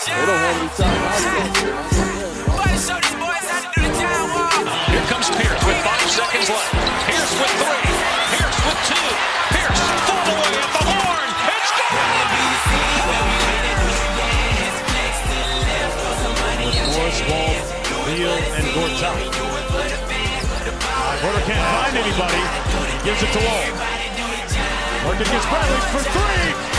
Here comes Pierce with five seconds left. Pierce with three. Pierce with two. Pierce full away at the horn. It's gone! Morris Ball, Beal, and Gortat. Porter can't find anybody. Gives it to Wall. Working against Bradley for three.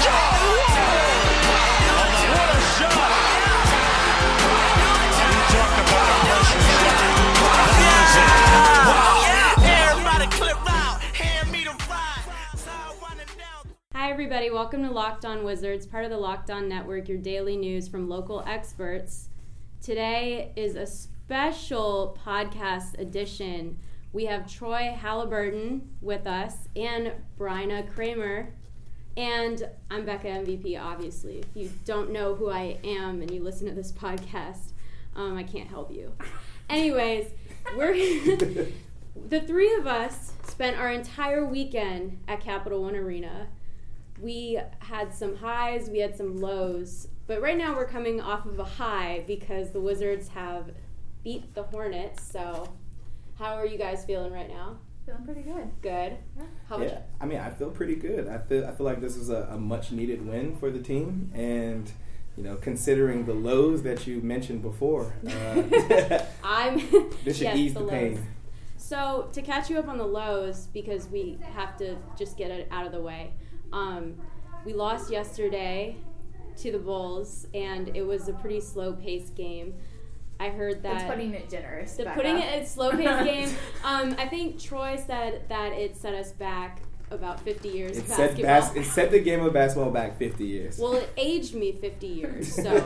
Everybody. Welcome to Locked On Wizards, part of the Locked On Network, your daily news from local experts. Today is a special podcast edition we have Troy Haliburton with us and Bryna Kramer. And I'm Becca MVP, obviously. If you don't know who I am and you listen to this podcast, um, I can't help you. Anyways, we're the three of us spent our entire weekend at Capital One Arena. We had some highs, we had some lows, but right now we're coming off of a high because the Wizards have beat the Hornets. So how are you guys feeling right now? Feeling pretty good. Good. Yeah. How yeah. I mean, I feel pretty good. I feel I feel like this is a, a much needed win for the team, and you know, considering the lows that you mentioned before, uh, I'm this should yes, ease the, the pain. So to catch you up on the lows, because we have to just get it out of the way. Um, we lost yesterday to the Bulls, and it was a pretty slow paced game. I heard that. It's putting it generous. The putting up. it at slow paced game. Um, I think Troy said that it set us back about 50 years it set, bas- it set the game of basketball back 50 years. Well, it aged me 50 years. So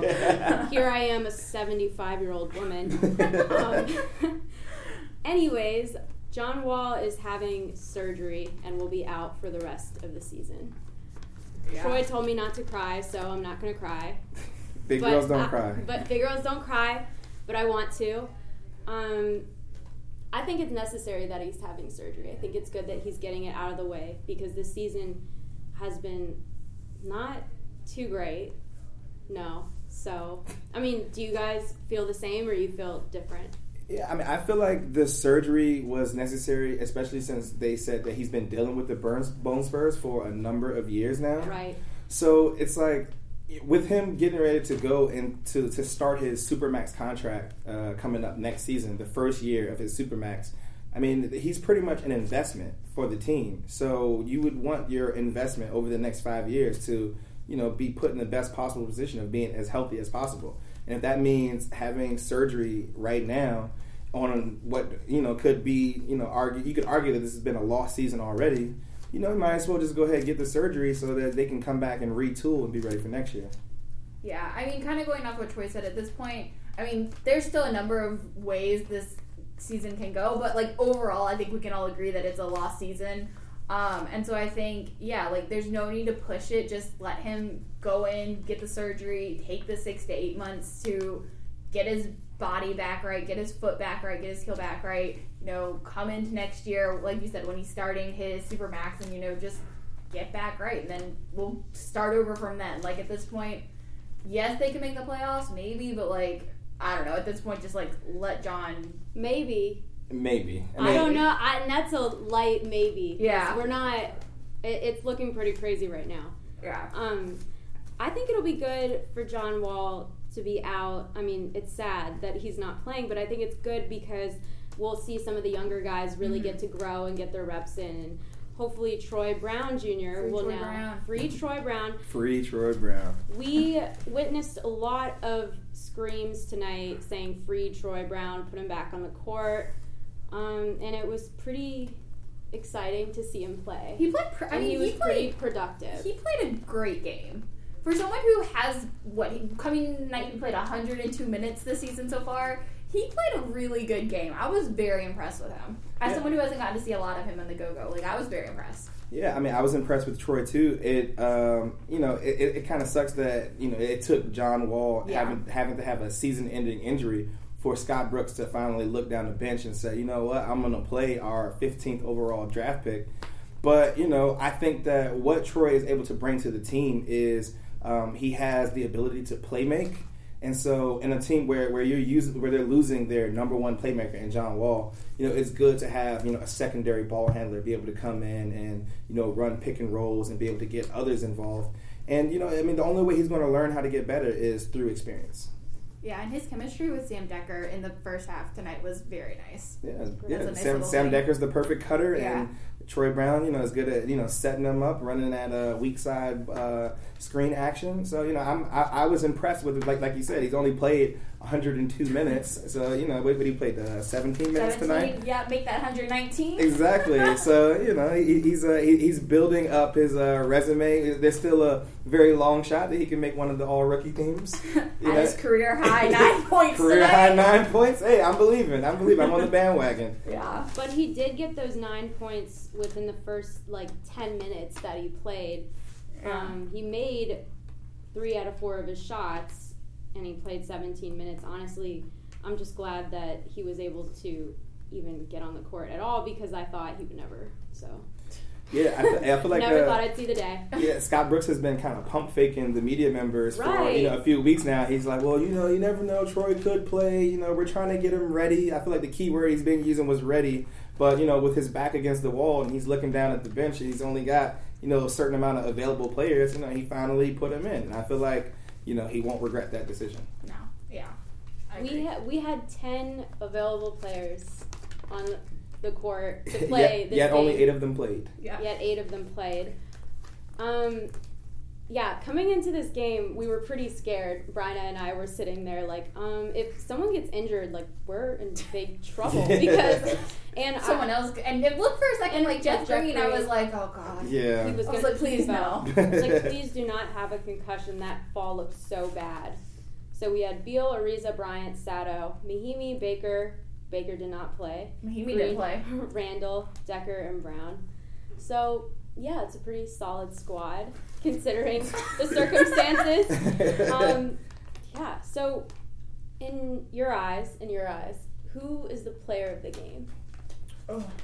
here I am, a 75 year old woman. Um, anyways, John Wall is having surgery and will be out for the rest of the season. Yeah. Troy told me not to cry, so I'm not going to cry. Big but, girls don't uh, cry. But big girls don't cry but I want to. Um, I think it's necessary that he's having surgery. I think it's good that he's getting it out of the way because this season has been not too great. No. So, I mean, do you guys feel the same or you feel different? Yeah, I mean, I feel like the surgery was necessary, especially since they said that he's been dealing with the burns, bone spurs for a number of years now. Right. So it's like with him getting ready to go and to, to start his supermax contract uh, coming up next season, the first year of his supermax, I mean, he's pretty much an investment for the team. So you would want your investment over the next five years to, you know, be put in the best possible position of being as healthy as possible. And if that means having surgery right now on what you know could be, you know, argue you could argue that this has been a lost season already you know, you might as well just go ahead and get the surgery so that they can come back and retool and be ready for next year. Yeah, I mean, kind of going off what Troy said at this point, I mean, there's still a number of ways this season can go, but like overall, I think we can all agree that it's a lost season. Um, and so I think, yeah, like there's no need to push it. Just let him go in, get the surgery, take the six to eight months to get his body back right, get his foot back right, get his heel back right. You know, come into next year, like you said, when he's starting his super max, and you know, just get back right, and then we'll start over from then. Like at this point, yes, they can make the playoffs, maybe, but like I don't know. At this point, just like let John. Maybe. Maybe. I, don't know. I, and that's a light maybe. Yeah. We're not. It, it's looking pretty crazy right now. Yeah. Um, I think it'll be good for John Wall to be out. I mean, it's sad that he's not playing, but I think it's good because we'll see some of the younger guys really Mm-hmm. get to grow and get their reps in. And hopefully, Troy Brown Jr. Free will Troy now Brown. free Troy Brown. Free Troy Brown. We witnessed a lot of screams tonight saying "Free Troy Brown, put him back on the court," um, and it was pretty exciting to see him play. He played. Pr- I mean, he was he pretty productive. He played a great game. For someone who has what he, coming night he played 102 minutes this season so far. He played a really good game. I was very impressed with him. As Yeah. someone who hasn't gotten to see a lot of him in the go go, like I was very impressed. Yeah, I mean, I was impressed with Troy too. It, um, you know, it, it, it kind of sucks that you know it took John Wall Yeah. having having to have a season-ending injury for Scott Brooks to finally look down the bench and say, you know what, I'm going to play our 15th overall draft pick. But you know, I think that what Troy is able to bring to the team is um, he has the ability to play make. And so, in a team where, where you're using where they're losing their number one playmaker in John Wall, you know it's good to have you know a secondary ball handler be able to come in and you know run pick and rolls and be able to get others involved. And you know, I mean, the only way he's going to learn how to get better is through experience. Yeah, and his chemistry with Sam Dekker in the first half tonight was very nice. Yeah, yeah. nice Sam, Sam. Dekker's the perfect cutter, Yeah. and Troy Brown, you know, is good at you know setting them up, running that uh, weak side uh, screen action. So you know, I'm I, I was impressed with it. Like like you said, he's only played 102 minutes. So you know, what what he played uh, 17 minutes 17, tonight. yeah, make that 119. Exactly. so you know he, he's uh, he, he's building up his uh, resume. There's still a very long shot that he can make one of the all rookie teams. You At know, his career high nine points career tonight. high nine points. Hey, I'm believing. I'm believing. I'm on the bandwagon. Yeah. But he did get those nine points within the first like ten minutes that he played. Um, he made three out of four of his shots, and he played 17 minutes. Honestly, I'm just glad that he was able to even get on the court at all because I thought he would never. So Yeah, I, feel- I feel like never uh, thought I'd see the day. Yeah, Scott Brooks has been kind of pump faking the media members for you know a few weeks now. He's like, well, you know, you never know. Troy could play. You know, we're trying to get him ready. I feel like the key word he's been using was ready. But you know, with his back against the wall and he's looking down at the bench, and he's only got you know a certain amount of available players. You know, he finally put him in, and I feel like you know he won't regret that decision. No. Yeah. I We agree. ha- we had 10 available players on the court to play yet, this yet only eight of them played. yeah. yet eight of them played. Um, yeah, coming into this game, we were pretty scared. Bryna and I were sitting there like, um, if someone gets injured, like we're in big trouble because and Someone I, else, and it looked for a second And like Jeff Jeff Green. I was like, oh god. Yeah. he was I was like, please no. like please do not have a concussion. That fall looked so bad. So we had Beal, Ariza, Bryant, Sato, Mahinmi, Baker. Baker did not play. He Green, didn't play. Randle, Dekker, and Brown. So yeah, it's a pretty solid squad considering the circumstances. Um, yeah. So, in your eyes, in your eyes, who is the player of the game?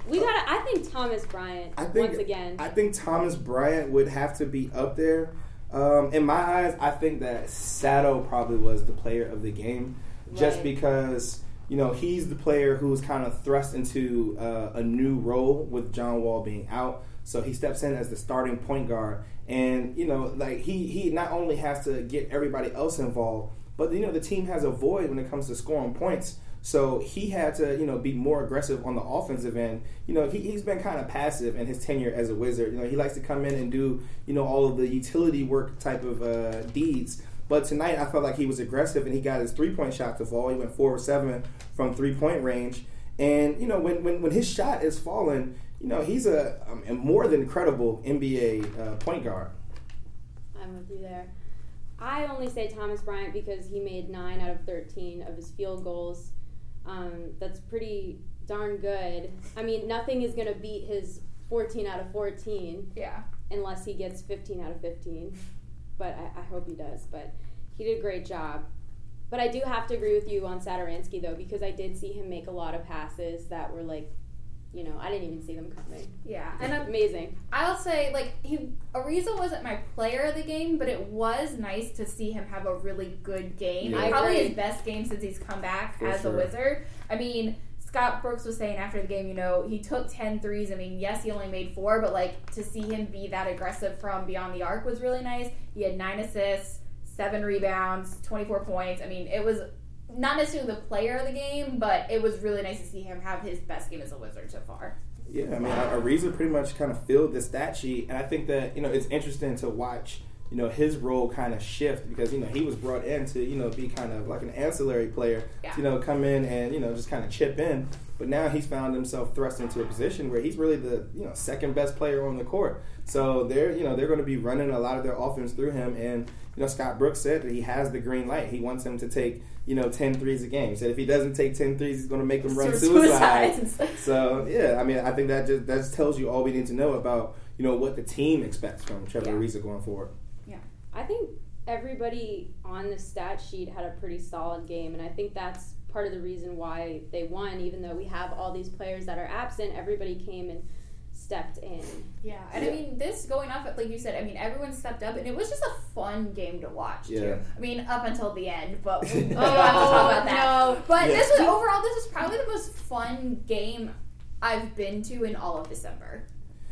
We got. I think Thomas Bryant I think once again. I think Thomas Bryant would have to be up there. Um, in my eyes, I think that Sato probably was the player of the game, just because you know he's the player who was kind of thrust into uh, a new role with John Wall being out. So he steps in as the starting point guard, and you know, like he he not only has to get everybody else involved, but you know the team has a void when it comes to scoring points. So he had to, you know, be more aggressive on the offensive end. You know, he, he's been kind of passive in his tenure as a Wizard. You know, he likes to come in and do, you know, all of the utility work type of uh, deeds. But tonight, I felt like he was aggressive and he got his three point shot to fall. He went four or seven from three point range. And you know, when, when, when his shot is falling, you know, he's a, um, a more than credible NBA uh, point guard. I'm with you there. I only say Thomas Bryant because he made nine out of 13 of his field goals. Um, that's pretty darn good. I mean, nothing is going to beat his 14 out of 14 Yeah. unless he gets 15 out of 15. But I, I hope he does. But he did a great job. But I do have to agree with you on Satoransky, though, because I did see him make a lot of passes that were like, you know, I didn't even see them coming. Yeah. And I'm, Amazing. I'll say, like, he Ariza wasn't my player of the game, but it was nice to see him have a really good game. Yeah. Probably his best game since he's come back For as sure. a Wizard. I mean, Scott Brooks was saying after the game, you know, he took 10 threes. I mean, yes, he only made four, but, like, to see him be that aggressive from beyond the arc was really nice. He had nine assists, seven rebounds, 24 points. I mean, it was not necessarily the player of the game, but it was really nice to see him have his best game as a Wizard so far. Yeah, I mean, uh, Ariza pretty much kind of filled the stat sheet, and I think that you know it's interesting to watch. You know his role kind of shift because you know he was brought in to you know be kind of like an ancillary player, Yeah. you know, come in and you know just kind of chip in. But now he's found himself thrust into a position where he's really the you know second best player on the court. So they're you know they're going to be running a lot of their offense through him, and you know Scott Brooks said that he has the green light. He wants him to take you know 10 threes a game. He said if he doesn't take 10 threes, he's going to make them run suicide. Suicides. So yeah, I mean, I think that just that just tells you all we need to know about you know what the team expects from Trevor Yeah. Ariza going forward. Yeah, I think everybody on the stat sheet had a pretty solid game, and I think that's part of the reason why they won. Even though we have all these players that are absent, everybody came and stepped in. Yeah, and I mean, this going off, like you said, I mean, everyone stepped up, and it was just a fun game to watch, Yeah. too. I mean, up until the end, but we don't Oh, have to talk about that. no. But Yeah. this was, overall, this is probably the most fun game I've been to in all of December,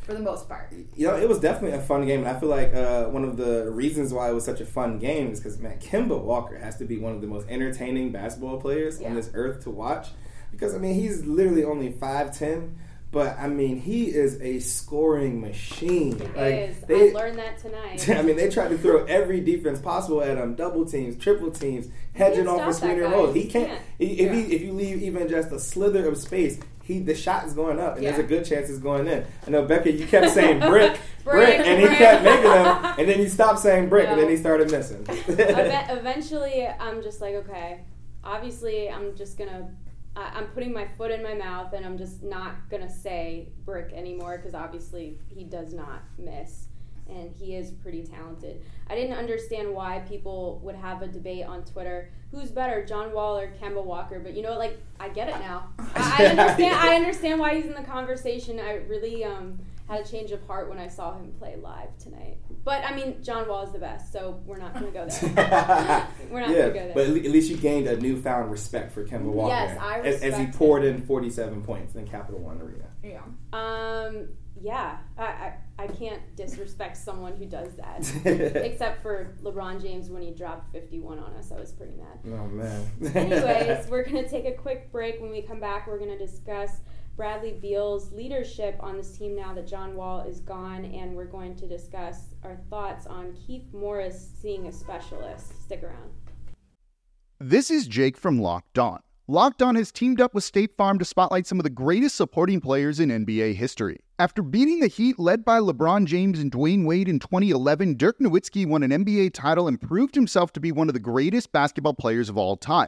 for the most part. You know, it was definitely a fun game, and I feel like uh, one of the reasons why it was such a fun game is because man, Kemba Walker has to be one of the most entertaining basketball players Yeah. on this earth to watch. Because I mean, he's literally only five ten. But I mean, he is a scoring machine. It Like, is. they- I learned that tonight. I mean, they tried to throw every defense possible at him: double teams, triple teams, hedging off that screen and guy. rolls. He can't. can't. he- if, he, if you leave even just a slither of space, he the shot is going up, and there's a good chance it's going in. I know Becca, you kept saying brick, brick, Brick, and he brick. kept making them, and then you stopped saying brick, and then he started missing. Eventually, I'm just like, okay. Obviously, I'm just gonna. I I'm putting my foot in my mouth, and I'm just not gonna say brick anymore because obviously he does not miss, and he is pretty talented. I didn't understand why people would have a debate on Twitter: who's better, John Wall or Kemba Walker? But you know what? Like, I get it now. I, I understand. I understand why he's in the conversation. I really um, had a change of heart when I saw him play live tonight. But I mean, John Wall is the best, so we're not gonna go there. We're not yeah, gonna go there. but at least you gained a newfound respect for Kemba Walker Yes, I as, as he respect poured in 47 points in Capital One Arena. Yeah. Um, yeah, I, I, I can't disrespect someone who does that. Except for LeBron James when he dropped 51 on us. I was pretty mad. Oh man. Anyways, we're going to take a quick break. When we come back, we're going to discuss Bradley Beal's leadership on this team now that John Wall is gone, and we're going to discuss our thoughts on Keith Morris seeing a specialist. Stick around. This is Jake from Locked On. Locked On has teamed up with State Farm to spotlight some of the greatest supporting players in NBA history. After beating the Heat led by LeBron James and Dwyane Wade in 2011, Dirk Nowitzki won an NBA title and proved himself to be one of the greatest basketball players of all time.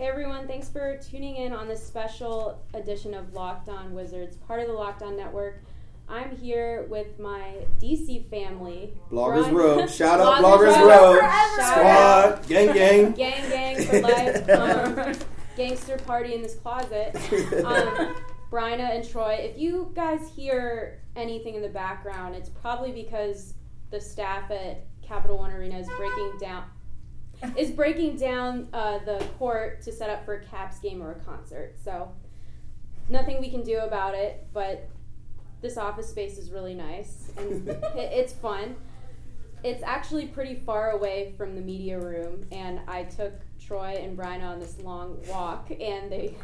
Hey everyone, thanks for tuning in on this special edition of Locked On Wizards, part of the Locked On Network. I'm here with my DC family. Bloggers Row. Shout out Bloggers Bloggers Row. Squad. Gang gang. Gang gang for life. Um, gangster party in this closet. Um, Bryna and Troy, if you guys hear anything in the background, it's probably because the staff at Capital One Arena is breaking down is breaking down uh, the court to set up for a Caps game or a concert. So nothing we can do about it, but this office space is really nice and it, it's fun. It's actually pretty far away from the media room, and I took Troy and Bryna on this long walk, and they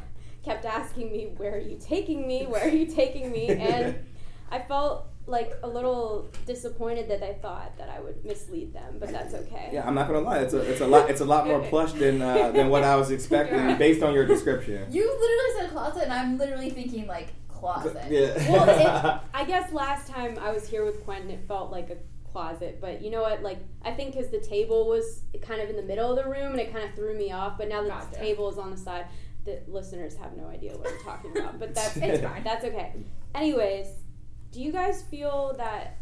kept asking me, "Where are you taking me? Where are you taking me?" And I felt like a little disappointed that they thought that I would mislead them, but that's okay. Yeah, I'm not gonna lie. It's a it's a lot it's a lot more plush than uh, than what I was expecting based on your description. You literally said closet, and I'm literally thinking like closet. Yeah. Well, it, I guess last time I was here with Quentin, it felt like a closet, but you know what? Like I think because the table was kind of in the middle of the room, and it kind of threw me off. But now that the table is on the side, the listeners have no idea what I'm talking about. But that's It's fine. That's okay. Anyways, do you guys feel that?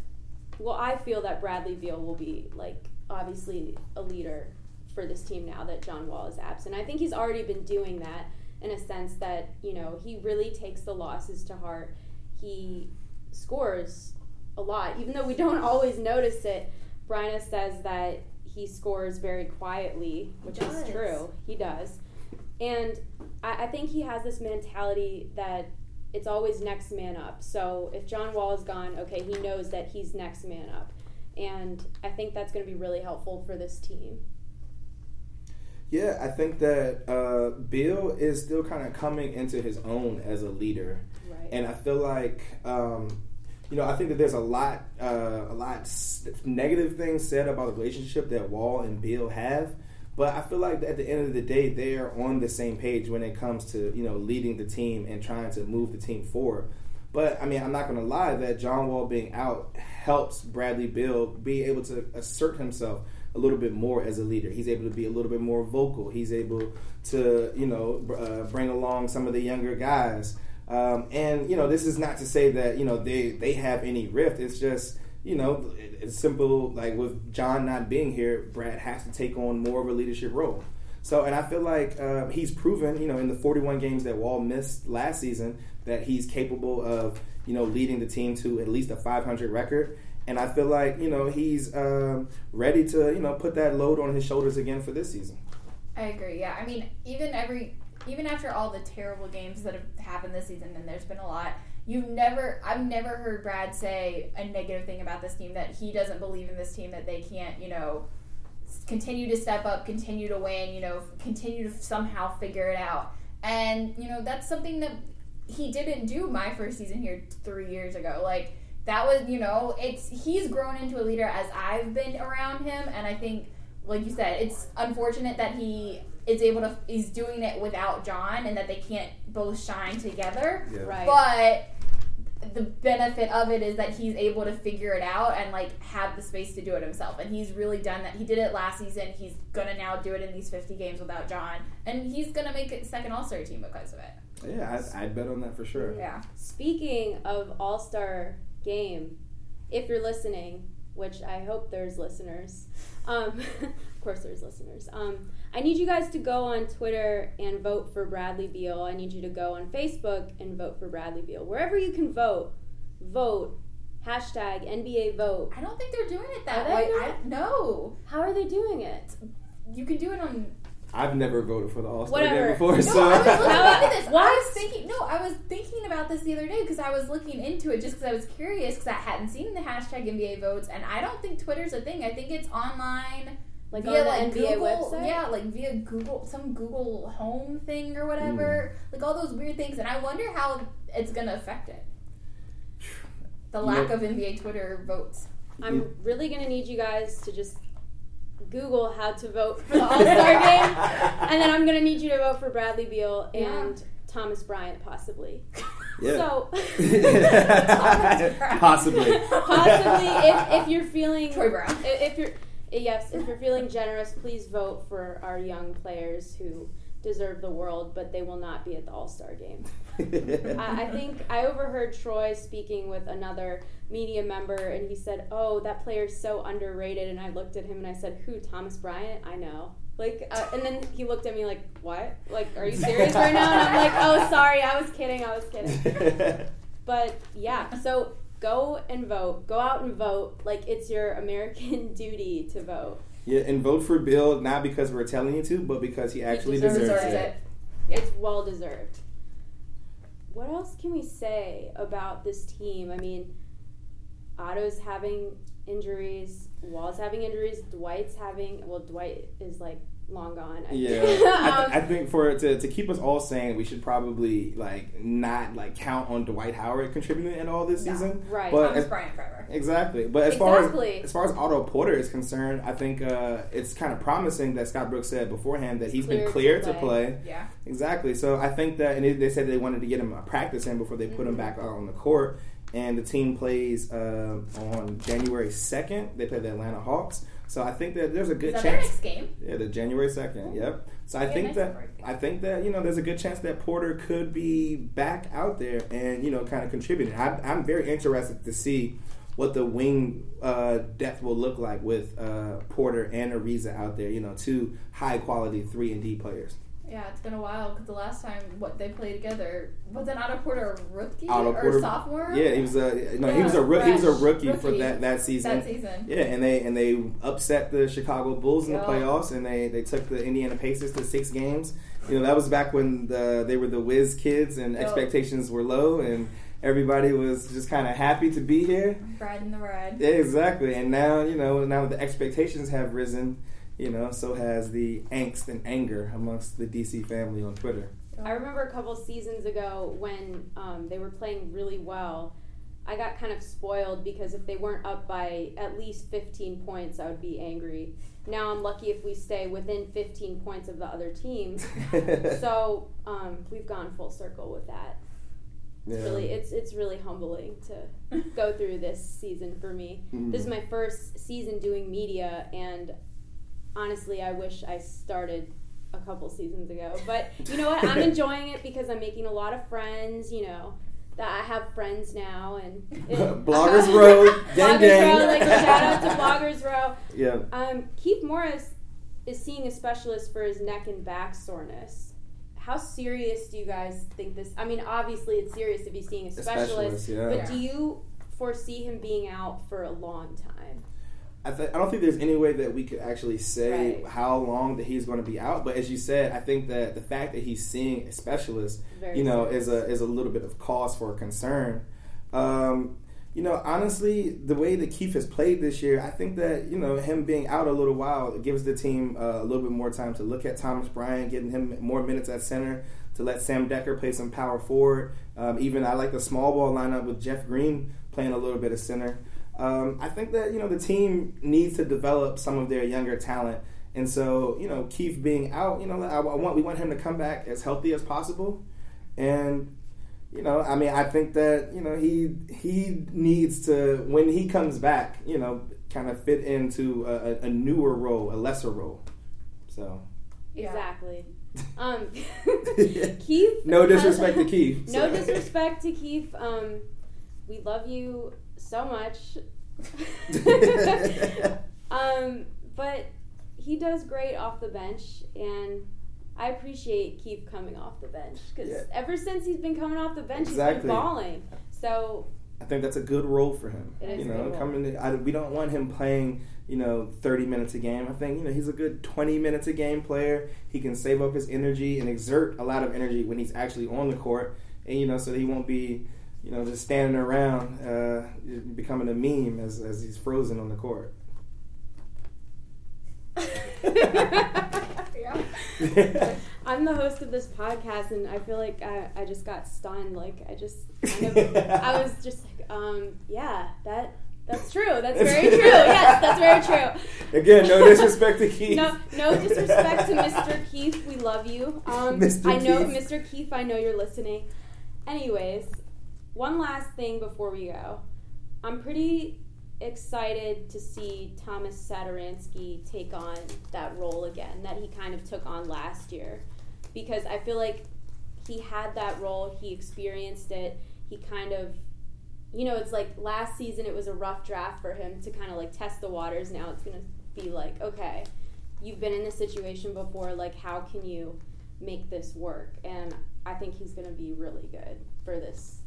Well, I feel that Bradley Beal will be like obviously a leader for this team now that John Wall is absent. I think he's already been doing that in a sense that you know he really takes the losses to heart. He scores a lot, even though we don't always notice it. Bryna says that he scores very quietly, which is true. He does. And I, I think he has this mentality that it's always next man up. So if John Wall is gone, okay, he knows that he's next man up. And I think that's going to be really helpful for this team. Yeah, I think that uh, Beal is still kind of coming into his own as a leader, Right. and I feel like um, you know I think that there's a lot uh, a lot negative things said about the relationship that Wall and Beal have, but I feel like at the end of the day they're on the same page when it comes to you know leading the team and trying to move the team forward. But I mean, I'm not going to lie that John Wall being out helps Bradley Beal be able to assert himself a little bit more as a leader. He's able to be a little bit more vocal. He's able to, you know, uh, bring along some of the younger guys. Um, and you know, this is not to say that you know they they have any rift. It's just you know, it's simple. Like with John not being here, Brad has to take on more of a leadership role. So, and I feel like uh, he's proven, you know, in the 41 games that Wall missed last season, that he's capable of, you know, leading the team to at least a 500 record. And I feel like, you know, he's um, ready to, you know, put that load on his shoulders again for this season. I agree. Yeah, I mean, even every even after all the terrible games that have happened this season, and there's been a lot. You've never, I've never heard Brad say a negative thing about this team that he doesn't believe in this team that they can't, you know, continue to step up, continue to win, you know, continue to somehow figure it out. And you know, that's something that he didn't do my first season here three years ago. Like that was, you know, it's he's grown into a leader as I've been around him, and I think like you said, it's unfortunate that he is able to he's doing it without John and that they can't both shine together. Yeah. Right. But the benefit of it is that he's able to figure it out and like have the space to do it himself. And he's really done that. He did it last season. He's gonna now do it in these 50 games without John, and he's gonna make it second All Star team because of it. Yeah, I'd, I'd bet on that for sure. Yeah. Speaking of All Star Game, if you're listening, which I hope there's listeners, um, of course there's listeners. Um, I need you guys to go on Twitter and vote for Bradley Beal. I need you to go on Facebook and vote for Bradley Beal. Wherever you can vote, vote. Hashtag NBA vote. I don't think they're doing it that way. I, no, How are they doing it? you can do it on I've never voted for the All Star game before, No, so I was looking into this. I was thinking. No, I was thinking about this the other day because I was looking into it just because I was curious because I hadn't seen the hashtag NBA votes, and I don't think Twitter's a thing. I think it's online, Like via on the like NBA Google. website? Yeah, like via Google, some Google Home thing or whatever. Mm. Like all those weird things, and I wonder how it's gonna affect it. The lack Yeah. of NBA Twitter votes. I'm really gonna need you guys to just Google how to vote for the All Star game, and then I'm gonna need you to vote for Bradley Beal and Thomas Bryant, possibly. yeah. So possibly. possibly, if, if you're feeling Troy Brown. if, if you're yes, if you're feeling generous, please vote for our young players who deserve the world, but they will not be at the All Star game. I, I think I overheard Troy speaking with another media member, and he said, "Oh, that player's so underrated." And I looked at him and I said, "Who? Thomas Bryant? I know." Like, uh, and then he looked at me like, "What? Like, are you serious right now?" And I'm like, "Oh, sorry, I was kidding. I was kidding." But yeah, so go and vote. Go out and vote. Like it's your American duty to vote. yeah, and vote for Beal not because we're telling you to, but because he actually deserves deserves, Deserves it. it. It's well deserved. What else can we say about this team? I mean, Otto's having injuries. Wall's having injuries. Dwight's having. Well, Dwight is like long gone. Yeah, think. I, Um, I think for to, to keep us all sane, we should probably like not like count on Dwight Howard contributing at all this No. season. Right. But Thomas as- Bryant forever. Exactly, but as far as as far as Otto Porter is concerned, I think uh, it's kind of promising that Scott Brooks said beforehand that he's been Cleared cleared to to play. play. Yeah. Exactly. So I think that, and they- they said they wanted to get him a practice in before they put Mm-hmm. him back out on the court. And the team plays uh, on January second. They play the Atlanta Hawks. So I think that there's a good Is that their chance. next game? Yeah, the January second. Yep. So I think nice that. I think that you know there's a good chance that Porter could be back out there and you know kind of contributing. I, I'm very interested to see what the wing uh, depth will look like with uh, Porter and Ariza out there. You know, two high quality three and D players. Yeah, it's been a while because the last time what they played together was an Otto Porter rookie Otto or sophomore. Yeah, he was a no, he was a he was a fresh rookie, for that that season. that season. Yeah, and they and they upset the Chicago Bulls in the playoffs, and they they took the Indiana Pacers to six games. You know that was back when the they were the whiz kids and Yeah. expectations were low, and everybody was just kind of happy to be here. Riding the ride. Yeah, exactly. And now you know now the expectations have risen. You know, so has the angst and anger amongst the DC family on Twitter. I remember a couple seasons ago when um, they were playing really well. I got kind of spoiled because if they weren't up by at least 15 points, I would be angry. Now I'm lucky if we stay within 15 points of the other team. so um, we've gone full circle with that. It's Yeah. really, it's it's really humbling to go through this season for me. This is my first season doing media, and honestly, I wish I started a couple seasons ago. But you know what? I'm enjoying it because I'm making a lot of friends. You know, that I have friends now, and it- Bloggers Row, gang Bloggers gang. Row, like shout out to Bloggers Row. Yeah. Um, Keith Morris is seeing a specialist for his neck and back soreness. How serious do you guys think this? I mean, obviously it's serious if he's seeing a specialist, specialist, yeah. but do you foresee him being out for a long time? I, th- I don't think there's any way that we could actually say Right. how long that he's going to be out. But as you said, I think that the fact that he's seeing a specialist, Very you know, serious. is a is a little bit of cause for concern. Um, you know, honestly, the way that Keith has played this year, I think that you know him being out a little while it gives the team uh, a little bit more time to look at Thomas Bryant, getting him more minutes at center, to let Sam Dekker play some power forward. Um, even I like the small ball lineup with Jeff Green playing a little bit of center. Um, I think that you know the team needs to develop some of their younger talent, and so you know Keith being out, you know I, I want we want him to come back as healthy as possible, and you know I mean I think that you know he he needs to when he comes back, you know, kind of fit into a, a- a newer role, a lesser role. So Yeah. Exactly. Um, Keith. no disrespect to Keith. No so. disrespect to Keith. Um, we love you so much. um, but he does great off the bench, and I appreciate Keith coming off the bench because Yeah. ever since he's been coming off the bench, he's been balling. So I think that's a good role for him. It you know, coming. To, I, we don't want him playing, you know, thirty minutes a game. I think you know he's a good twenty minutes a game player. He can save up his energy and exert a lot of energy when he's actually on the court, and you know, so that he won't be, you know, just standing around, uh, becoming a meme as as he's frozen on the court. Yeah. I'm the host of this podcast, and I feel like I, I just got stunned. Like I just, kind of, I was just like, um, yeah, that that's true. That's very true. Yes, that's very true. Again, no disrespect to Keith. No, no disrespect to Mr. Keith. We love you. Um, Mr. I know, Keith. Mr. Keith. I know you're listening. Anyways, one last thing before we go. I'm pretty excited to see Thomas Satoransky take on that role again that he kind of took on last year, because I feel like he had that role. He experienced it. He kind of you know, it's like last season it was a rough draft for him to kind of like test the waters. Now it's going to be like, okay, you've been in this situation before. Like, how can you make this work? And I think he's going to be really good for this.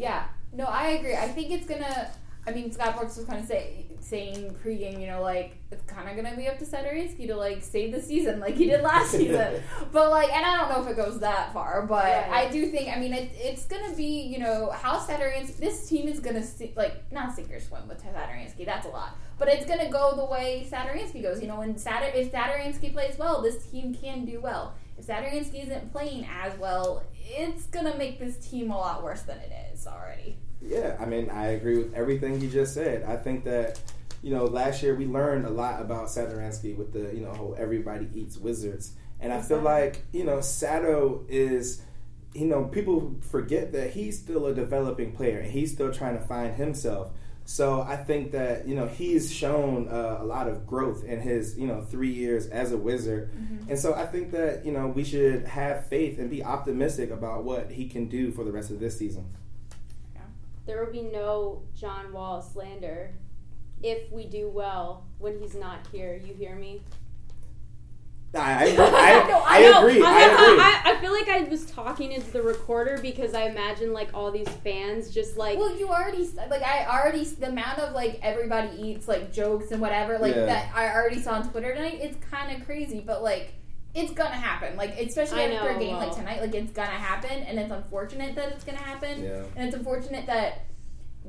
Yeah, no, I agree. I think it's gonna. I mean, Scott Brooks was kind of say, saying pregame, you know, like it's kind of gonna be up to Satoransky to like save the season, like he did last season. But like, and I don't know if it goes that far, but Right. I do think. I mean, it, it's gonna be, you know, how Satoransky. This team is gonna si- like not sink or swim with Satoransky. That's a lot, but it's gonna go the way Satoransky goes. You know, when Sadar if Satoransky plays well, this team can do well. If Satoransky isn't playing as well, it's gonna make this team a lot worse than it is already. Yeah, I mean, I agree with everything you just said. I think that, you know, last year we learned a lot about Satoransky with the, you know, whole everybody eats wizards. And I feel like, you know, Sato is, you know, people forget that he's still a developing player and he's still trying to find himself. So I think that, you know, he's shown uh, a lot of growth in his, you know, three years as a wizard. And so I think that, you know, we should have faith and be optimistic about what he can do for the rest of this season. There will be no John Wall slander if we do well when he's not here. You hear me? I, I, agree. I, No, I know. agree. I, I agree. I, I feel like I was talking into the recorder because I imagine like all these fans just like Well, you already like I already the amount of like everybody eats like jokes and whatever like Yeah. that I already saw on Twitter tonight. It's kind of crazy, but like it's gonna happen. Like especially I after know, a game like tonight, like it's gonna happen, and it's unfortunate that it's gonna happen, Yeah. and it's unfortunate that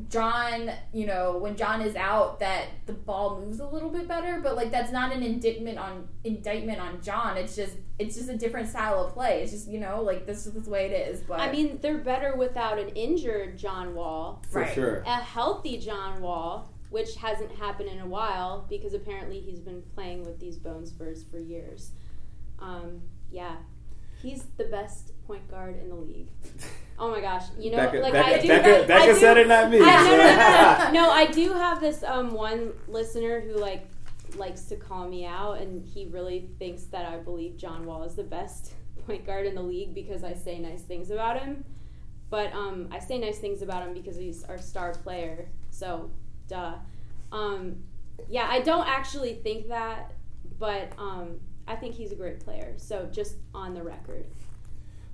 John, you know, when John is out, that the ball moves a little bit better. But like that's not an indictment on indictment on John. It's just it's just a different style of play. It's just you know like this is the way it is. But I mean they're better without an injured John Wall, For Right. sure. a healthy John Wall, which hasn't happened in a while because apparently he's been playing with these bone spurs for years. Um, yeah, he's the best point guard in the league. Oh my gosh, you know, Becca, like Becca, I do. Becca, I Becca do- said it, not me. I, no, no, no, no, no. I do have this um, one listener who like likes to call me out, and he really thinks that I believe John Wall is the best point guard in the league because I say nice things about him. But um, I say nice things about him because he's our star player. So, duh. Um, yeah, I don't actually think that, but um, I think he's a great player. So just on the record.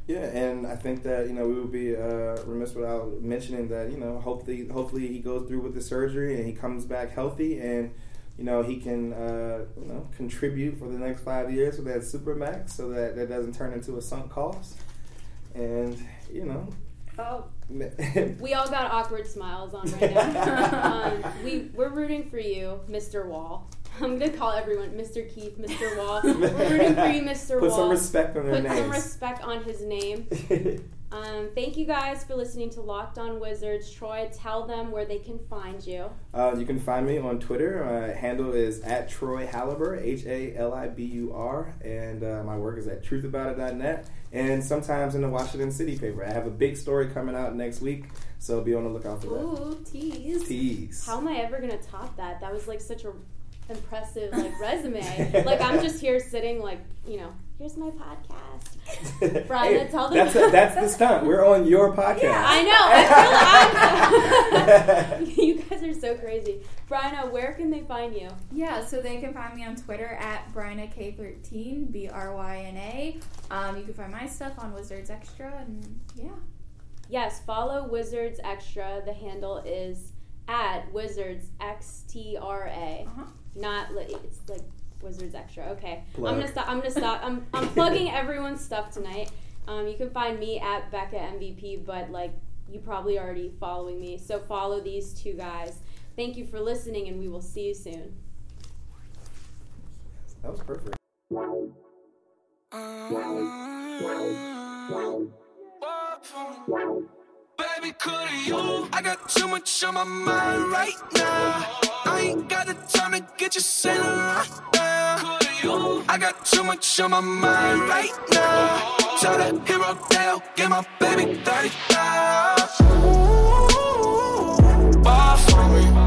Yeah, and I think that you know we would be uh, remiss without mentioning that you know hopefully hopefully he goes through with the surgery and he comes back healthy and you know he can uh, you know contribute for the next five years with that supermax so that that doesn't turn into a sunk cost. And you know, Oh, we all got awkward smiles on right now. um, we we're rooting for you, Mr. Wall. I'm gonna call everyone Mr. Keith, Mr. Wall. We're rooting for you, Mr. put Wall. some respect on their Put some respect on his name. Um, thank you guys for listening to Locked On Wizards. Troy, tell them where they can find you. Uh, you can find me on Twitter. My handle is at Troy Halibur, H A L I B U R, and uh, my work is at truthaboutit.net and sometimes in the Washington City paper. I have a big story coming out next week, so be on the lookout for that. Ooh, tease. Tease. How am I ever gonna top that? That was like such a impressive like resume. like I'm just here sitting like you know, here's my podcast. Brian, Hey, tell them- that's, a, that's the stunt. We're on your podcast. I know. I feel like you guys are so crazy. Bryna, where can they find you? Yeah, so they can find me on Twitter at BrynaK13, B R Y N A. Um, you can find my stuff on Wizards Extra, and yeah. Yes, follow Wizards Extra. The handle is at Wizards X T R A. Uh-huh. Not li- it's like Wizards Extra. Okay, Plug. I'm gonna stop. I'm gonna stop. I'm, I'm plugging everyone's stuff tonight. Um, you can find me at Becca MVP, but like you probably already following me, so follow these two guys. Thank you for listening, and we will see you soon. That was perfect. Baby, could you? I got too much on my mind right now. I ain't got the time to get you sailing right now. I got too much on my mind right now. Tell the hero down, get my baby 30 Bar for me.